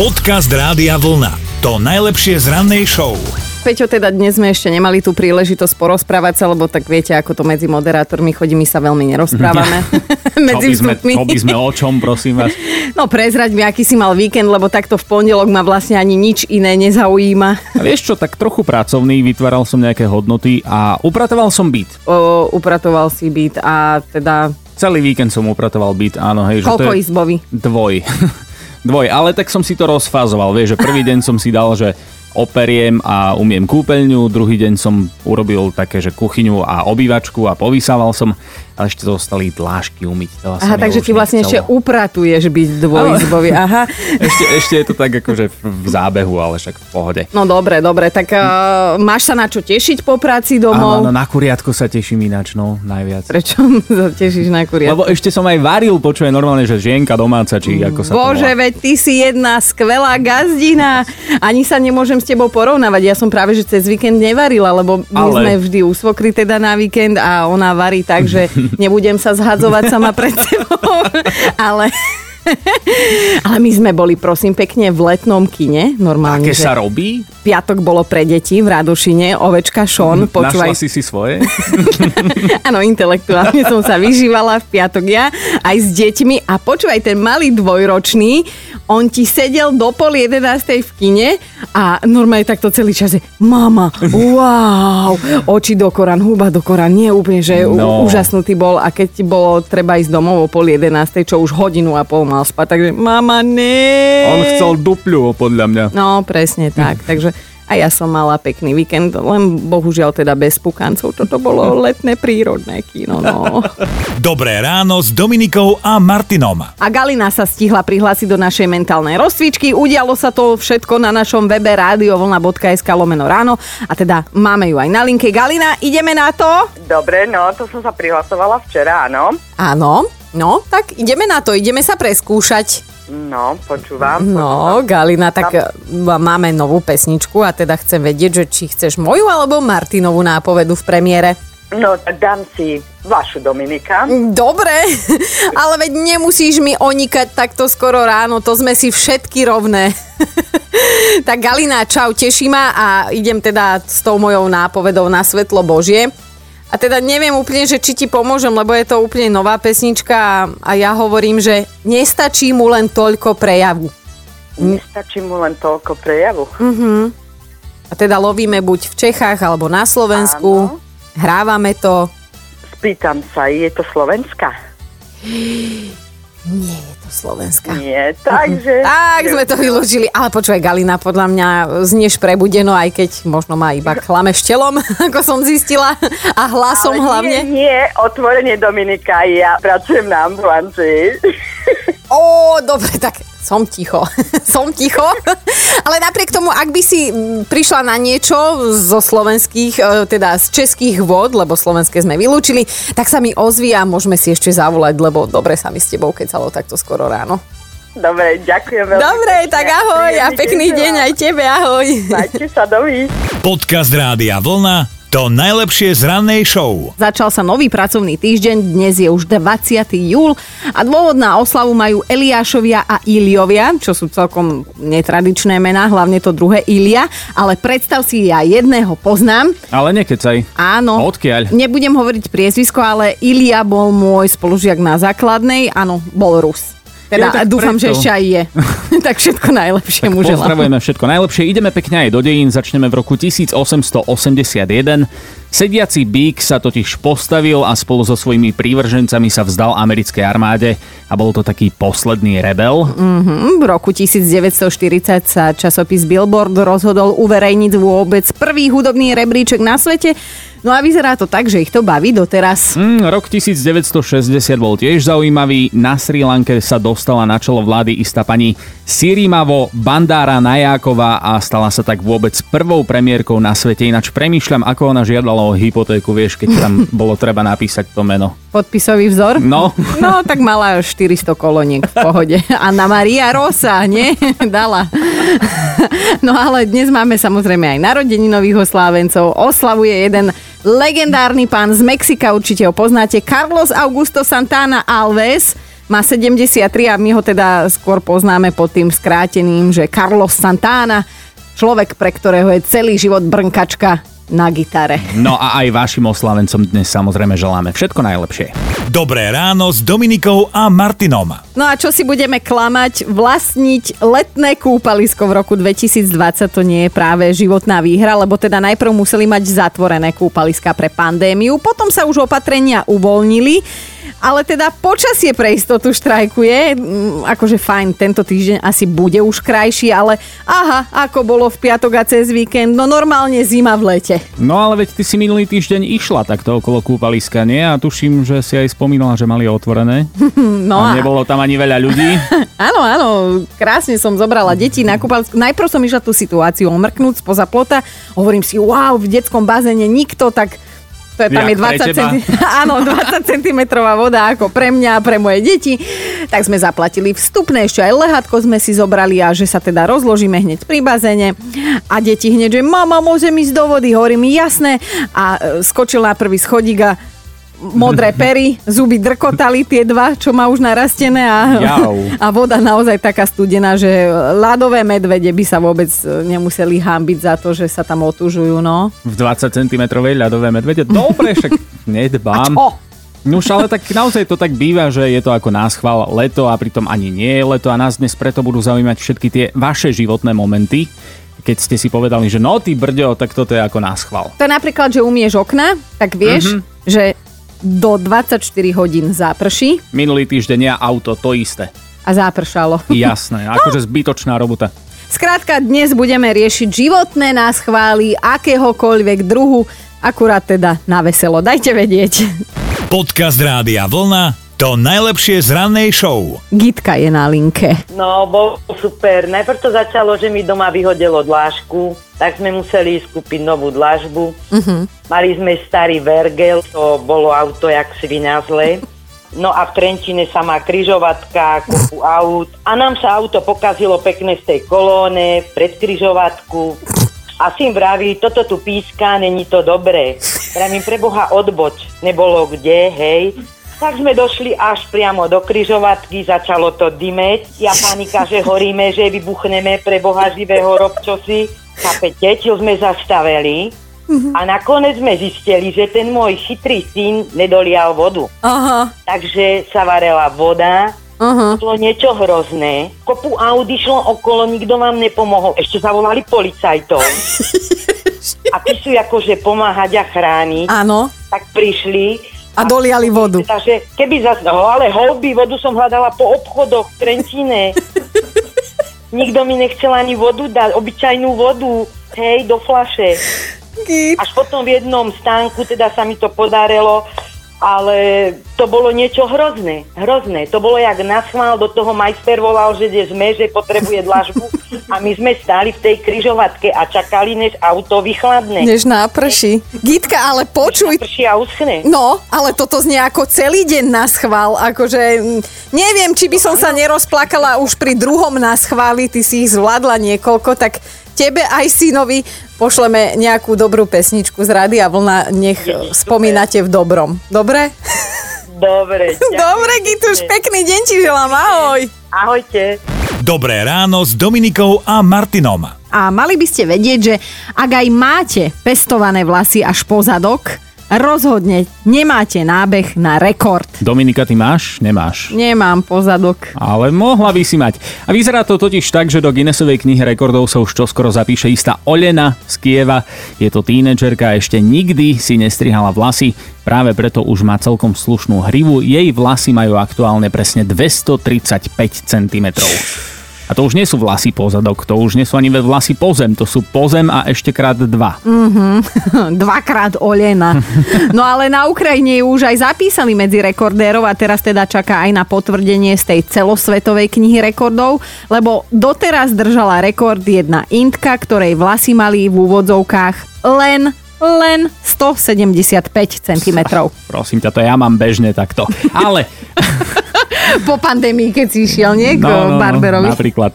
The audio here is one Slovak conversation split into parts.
Podcast Rádia Vlna. To najlepšie z rannej show. Peťo, teda dnes sme ešte nemali tú príležitosť porozprávať sa, lebo tak viete, ako to medzi moderátormi chodí, my sa veľmi nerozprávame. medzi to, by sme, to by sme o čom, prosím vás? No prezrať mi, aký si mal víkend, lebo takto v pondelok ma vlastne ani nič iné nezaujíma. A vieš čo, tak trochu pracovný, vytváral som nejaké hodnoty a upratoval som byt. O, upratoval si byt a teda Celý víkend som upratoval byt, áno, hej. že to koľko je izbový? Dvoj. Dvoj, ale tak som si to rozfazoval, vieš, že prvý deň som si dal, že operiem a umiem kúpeľňu, druhý deň som urobil také, že kuchyňu a obývačku a povysával som, ale ešte zostali dlášky umyť. To Aha, takže ty vlastne ešte nechcelo. upratuješ byť dvojizbový. Aha. ešte, ešte je to tak akože v zábehu, ale však v pohode. No dobre, dobre, tak uh, máš sa na čo tešiť po práci Áno, domov? áno, na kuriatko sa teším ináč, no, najviac. Prečo sa tešíš na kuriat? Lebo ešte som aj varil, počuje normálne, že žienka domáca, či ako sa Bože, veď ty si jedna skvelá gazdina. Ani sa nemôžem s tebou porovnávať. Ja som práve, že cez víkend nevarila, lebo my Ale- sme vždy u svokry teda na víkend a ona varí tak, že nebudem sa zhadzovať sama pred sebou. Ale... Ale my sme boli, prosím, pekne v letnom kine. Normálne, Aké že sa robí? piatok bolo pre deti v Radošine, ovečka Šon. Našla si si svoje? Áno, intelektuálne som sa vyžívala v piatok ja aj s deťmi a počúvaj, ten malý dvojročný, on ti sedel do pol jedenástej v kine a normálne takto celý čas je, mama, wow, oči do koran, huba do koran, nie úplne, že No. úžasnutý bol a keď ti bolo treba ísť domov o pol jedenástej, čo už hodinu a pol mal spať, takže mama, ne. On chcel dupľu, podľa mňa. No, presne tak, takže a ja som mala pekný víkend, len bohužiaľ teda bez pukancov. Toto bolo letné prírodné kino, no. Dobré ráno s Dominikou a Martinom. A Galina sa stihla prihlásiť do našej mentálnej rozcvičky. Udialo sa to všetko na našom webe radiovlna.sk lomeno ráno. A teda máme ju aj na linke. Galina, ideme na to? Dobre, no, to som sa prihlasovala včera, áno. Áno. No, tak ideme na to, ideme sa preskúšať. No, počúvam. No, Galina, tak e, máme novú pesničku a teda chcem vedieť, že či chceš moju alebo Martinovú nápovedu v premiére. No, tak dám si vašu Dominika. Dobre, ale veď nemusíš mi onikať takto skoro ráno, to sme si všetky rovné. tak Galina, čau, teší ma a idem teda s tou mojou nápovedou na svetlo Božie. A teda neviem úplne, že či ti pomôžem, lebo je to úplne nová pesnička a, ja hovorím, že nestačí mu len toľko prejavu. Nestačí mu len toľko prejavu. A teda lovíme buď v Čechách alebo na Slovensku, Áno. hrávame to. Spýtam sa, je to Slovenska? Nie je to Slovenska. Nie, takže... Tak sme to vylúčili. Ale počúvaj, Galina, podľa mňa znieš prebudeno, aj keď možno má iba klame štelom, ako som zistila, a hlasom Ale hlavne. Nie, nie, otvorenie Dominika, ja pracujem na ambulancii. Ó, dobre, tak som ticho. som ticho. Ale napriek tomu, ak by si prišla na niečo zo slovenských, e, teda z českých vod, lebo slovenské sme vylúčili, tak sa mi ozví a môžeme si ešte zavolať, lebo dobre sa mi s tebou kecalo takto skoro ráno. Dobre, ďakujem veľmi Dobre, pekne. tak ahoj a pekný deň vám. aj tebe, ahoj. Majte sa, dovi. Podcast Rádia Vlna. To najlepšie z rannej show. Začal sa nový pracovný týždeň, dnes je už 20. júl a dôvod na oslavu majú Eliášovia a Iliovia, čo sú celkom netradičné mená, hlavne to druhé Ilia, ale predstav si, ja jedného poznám. Ale nekecaj. Áno. Odkiaľ? Nebudem hovoriť priezvisko, ale Ilia bol môj spolužiak na základnej, áno, bol Rus. Teda Ja, dúfam, že preto. ešte aj je. tak všetko najlepšie mu želám. Pozdravujeme všetko najlepšie. Ideme pekne aj do dejín. Začneme v roku 1881. Sediaci Bík sa totiž postavil a spolu so svojimi prívržencami sa vzdal americkej armáde a bol to taký posledný rebel. Mm, V roku 1940 sa časopis Billboard rozhodol uverejniť vôbec prvý hudobný rebríček na svete. No a vyzerá to tak, že ich to baví doteraz. Mm, rok 1960 bol tiež zaujímavý. Na Sri Lanke sa dostala na čelo vlády istá pani Sirimavo Bandára Najáková a stala sa tak vôbec prvou premiérkou na svete. Ináč premýšľam, ako ona žiadala o hypotéku, vieš, keď tam bolo treba napísať to meno. Podpisový vzor? No, No, tak mala 400 koloniek v pohode. Anna Maria Rosa, nie? Dala. No ale dnes máme samozrejme aj narodeninových oslávencov. Oslavuje jeden legendárny pán z Mexika, určite ho poznáte, Carlos Augusto Santana Alves. Má 73 a my ho teda skôr poznáme pod tým skráteným, že Carlos Santana, človek, pre ktorého je celý život brnkačka na gitare. No a aj vašim oslavencom dnes samozrejme želáme všetko najlepšie. Dobré ráno s Dominikou a Martinom. No a čo si budeme klamať, vlastniť letné kúpalisko v roku 2020 to nie je práve životná výhra, lebo teda najprv museli mať zatvorené kúpaliska pre pandémiu, potom sa už opatrenia uvoľnili ale teda počasie pre istotu štrajkuje. Mm, Akože fajn, tento týždeň asi bude už krajší, ale aha, ako bolo v piatok a cez víkend, no normálne zima v lete. No ale veď ty si minulý týždeň išla takto okolo kúpaliska, nie? A tuším, že si aj spomínala, že mali otvorené. No a a, nebolo tam ani veľa ľudí. áno, áno, krásne som zobrala deti na kúpalisko. Najprv som išla tú situáciu omrknúť spoza plota. Hovorím si, wow, v detskom bazéne nikto, tak to je, tam je 20 pre teba? cm, áno, 20 cm voda ako pre mňa a pre moje deti. Tak sme zaplatili vstupné, ešte aj lehátko sme si zobrali a že sa teda rozložíme hneď pri bazéne. A deti hneď, že mama, môžem ísť do vody, hovorí mi jasné. A e, skočil na prvý schodík a modré pery, zuby drkotali tie dva, čo má už narastené a, Jau. a voda naozaj taká studená, že ľadové medvede by sa vôbec e, nemuseli hambiť za to, že sa tam otužujú, no. V 20 cm ľadové medvede. Dobre, však nedbám. Čo? No už ale tak naozaj to tak býva, že je to ako náschval leto a pritom ani nie je leto a nás dnes preto budú zaujímať všetky tie vaše životné momenty. Keď ste si povedali, že no ty brďo, tak toto je ako náschval. To je napríklad, že umieš okna, tak vieš, mm-hmm. že do 24 hodín záprší Minulý týždeň ja auto, to isté. a zápršalo. Jasné, akože zbytočná robota. Skrátka, dnes budeme riešiť životné nás chvály akéhokoľvek druhu, akurát teda na veselo. Dajte vedieť. Podcast Rádia Vlna to najlepšie z rannej show. Gitka je na linke. No, bol super. Najprv to začalo, že mi doma vyhodilo dlážku, tak sme museli ísť kúpiť novú dlažbu. Uh-huh. Mali sme starý Vergel, to bolo auto jak svina zle. No a v Trenčine sa má kryžovatka, kupu aut. A nám sa auto pokazilo pekne z tej kolóne, pred kryžovatku. A syn vraví, toto tu píska, není to dobré. Vravím, preboha odboč, nebolo kde, hej. Tak sme došli až priamo do kryžovatky, začalo to dymeť. Ja panika, že horíme, že vybuchneme pre Boha živého robčosi. Chápete, čo sme zastavili. A nakoniec sme zistili, že ten môj chytrý syn nedolial vodu. Aha, Takže sa varela voda, aha. bolo niečo hrozné. Kopu aut išlo okolo, nikto vám nepomohol. Ešte zavolali policajtov. A tí sú akože pomáhať a chrániť. Áno. Tak prišli. A doliali vodu. Takže keby zas, no, ale holby, vodu som hľadala po obchodoch v Trenčine. Nikto mi nechcel ani vodu dať, obyčajnú vodu, hej, do flaše. Až potom v jednom stánku teda sa mi to podarilo, ale to bolo niečo hrozné, hrozné. To bolo jak na schvál, do toho majster volal, že kde sme, že potrebuje dlažbu a my sme stáli v tej kryžovatke a čakali, než auto vychladne. Než náprší. Gitka, ale počuj, Prší a uschne. No, ale toto znie ako celý deň na schvál. Akože neviem, či by som sa nerozplakala už pri druhom na schváli, ty si ich zvládla niekoľko, tak tebe aj synovi pošleme nejakú dobrú pesničku z Rady a Vlna, nech Ježiš, spomínate v dobrom. Dobre? Dobre. ďakujem Dobre, Gituš, pekný deň ti želám, ahoj. Ahojte. Dobré ráno s Dominikou a Martinom. A mali by ste vedieť, že ak aj máte pestované vlasy až po zadok, rozhodne nemáte nábeh na rekord. Dominika, ty máš? Nemáš. Nemám pozadok. Ale mohla by si mať. A vyzerá to totiž tak, že do Guinnessovej knihy rekordov sa už čoskoro zapíše istá Olena z Kieva. Je to tínedžerka ešte nikdy si nestrihala vlasy, práve preto už má celkom slušnú hrivu. Jej vlasy majú aktuálne presne 235 cm. A to už nie sú vlasy pozadok, to už nie sú ani vlasy pozem, to sú pozem a ešte krát dva. Dvakrát olena. No ale na Ukrajine ju už aj zapísali medzi rekordérov a teraz teda čaká aj na potvrdenie z tej celosvetovej knihy rekordov, lebo doteraz držala rekord jedna Indka, ktorej vlasy mali v úvodzovkách len len 175 cm. Prosím ťa, to ja mám bežne takto. Ale po pandémii, keď si išiel, nie? K No, barberovi. napríklad.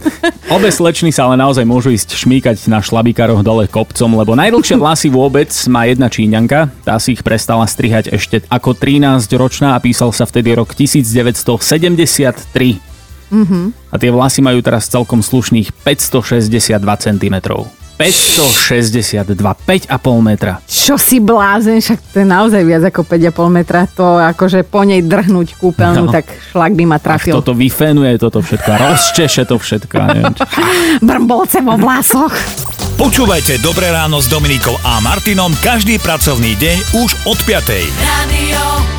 Obe slečny sa ale naozaj môžu ísť šmíkať na šlabikaroch dole kopcom, lebo najdlhšie vlasy vôbec má jedna Číňanka. Tá si ich prestala strihať ešte ako 13-ročná a písal sa vtedy rok 1973. Mm-hmm. A tie vlasy majú teraz celkom slušných 562 cm. 562, 5,5 metra. Čo si blázen, však to je naozaj viac ako 5,5 metra. To akože po nej drhnúť kúpeľnú, No. tak šlak by ma Ach, trafil. toto vyfenuje toto všetko rozčeše to všetko. Neviem, čo. Brbolce vo vlasoch. Počúvajte Dobré ráno s Dominikou a Martinom každý pracovný deň už od 5. Radio